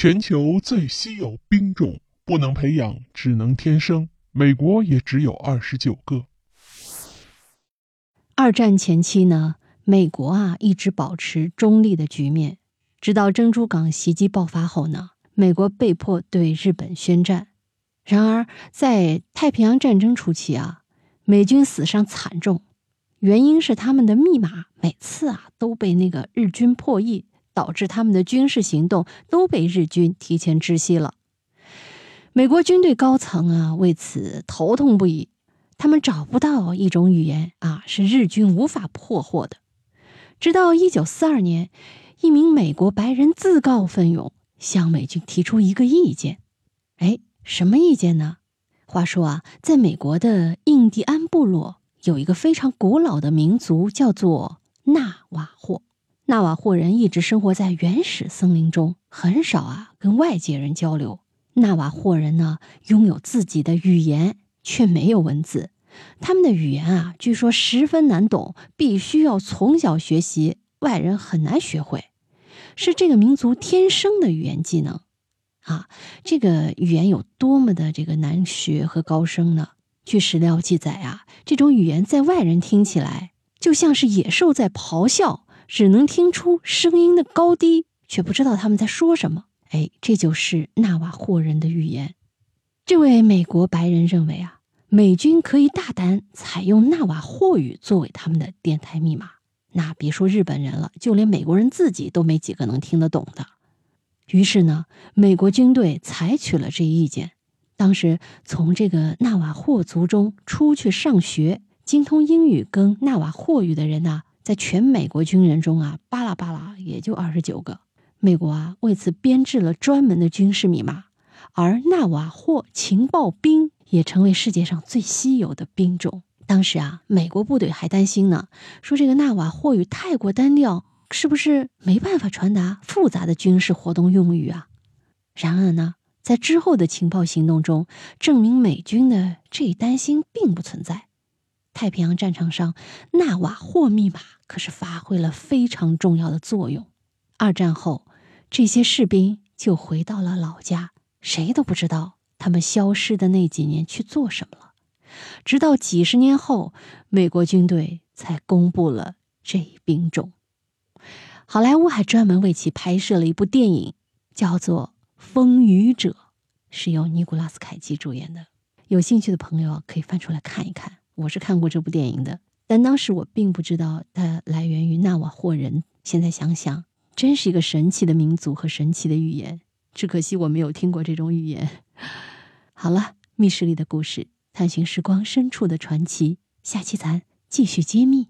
全球最稀有兵种，不能培养，只能天生。美国也只有二十九个。二战前期呢，美国啊一直保持中立的局面，直到珍珠港袭击爆发后呢，美国被迫对日本宣战。然而，在太平洋战争初期啊，美军死伤惨重，原因是他们的密码每次啊都被那个日军破译，导致他们的军事行动都被日军提前知悉了。美国军队高层啊为此头痛不已，他们找不到一种语言啊是日军无法破获的。直到一九四二年，一名美国白人自告奋勇向美军提出一个意见，哎。什么意见呢？话说啊，在美国的印第安部落有一个非常古老的民族，叫做纳瓦霍。纳瓦霍人一直生活在原始森林中，很少啊跟外界人交流。纳瓦霍人呢，拥有自己的语言，却没有文字。他们的语言啊，据说十分难懂，必须要从小学习，外人很难学会，是这个民族天生的语言技能。啊，这个语言有多么的这个难学和高深呢？据史料记载啊，这种语言在外人听起来就像是野兽在咆哮，只能听出声音的高低，却不知道他们在说什么。哎，这就是纳瓦霍人的语言。这位美国白人认为啊，美军可以大胆采用纳瓦霍语作为他们的电台密码。那别说日本人了，就连美国人自己都没几个能听得懂的。于是呢，美国军队采取了这一意见。当时从这个纳瓦霍族中出去上学、精通英语跟纳瓦霍语的人呢，在全美国军人中啊，巴拉巴拉也就二十九个。美国啊，为此编制了专门的军事密码，而纳瓦霍情报兵也成为世界上最稀有的兵种。当时啊，美国部队还担心呢，说这个纳瓦霍语太过单调。是不是没办法传达复杂的军事活动用语啊？然而呢，在之后的情报行动中，证明美军的这一担心并不存在。太平洋战场上，纳瓦霍密码可是发挥了非常重要的作用。二战后，这些士兵就回到了老家，谁都不知道他们消失的那几年去做什么了。直到几十年后，美国军队才公布了这一兵种。好莱坞还专门为其拍摄了一部电影，叫做《风雨者》，是由尼古拉斯凯奇主演的。有兴趣的朋友可以翻出来看一看。我是看过这部电影的，但当时我并不知道它来源于纳瓦霍人。现在想想，真是一个神奇的民族和神奇的语言。只可惜我没有听过这种语言。好了，密室里的故事，探寻时光深处的传奇，下期咱继续揭秘。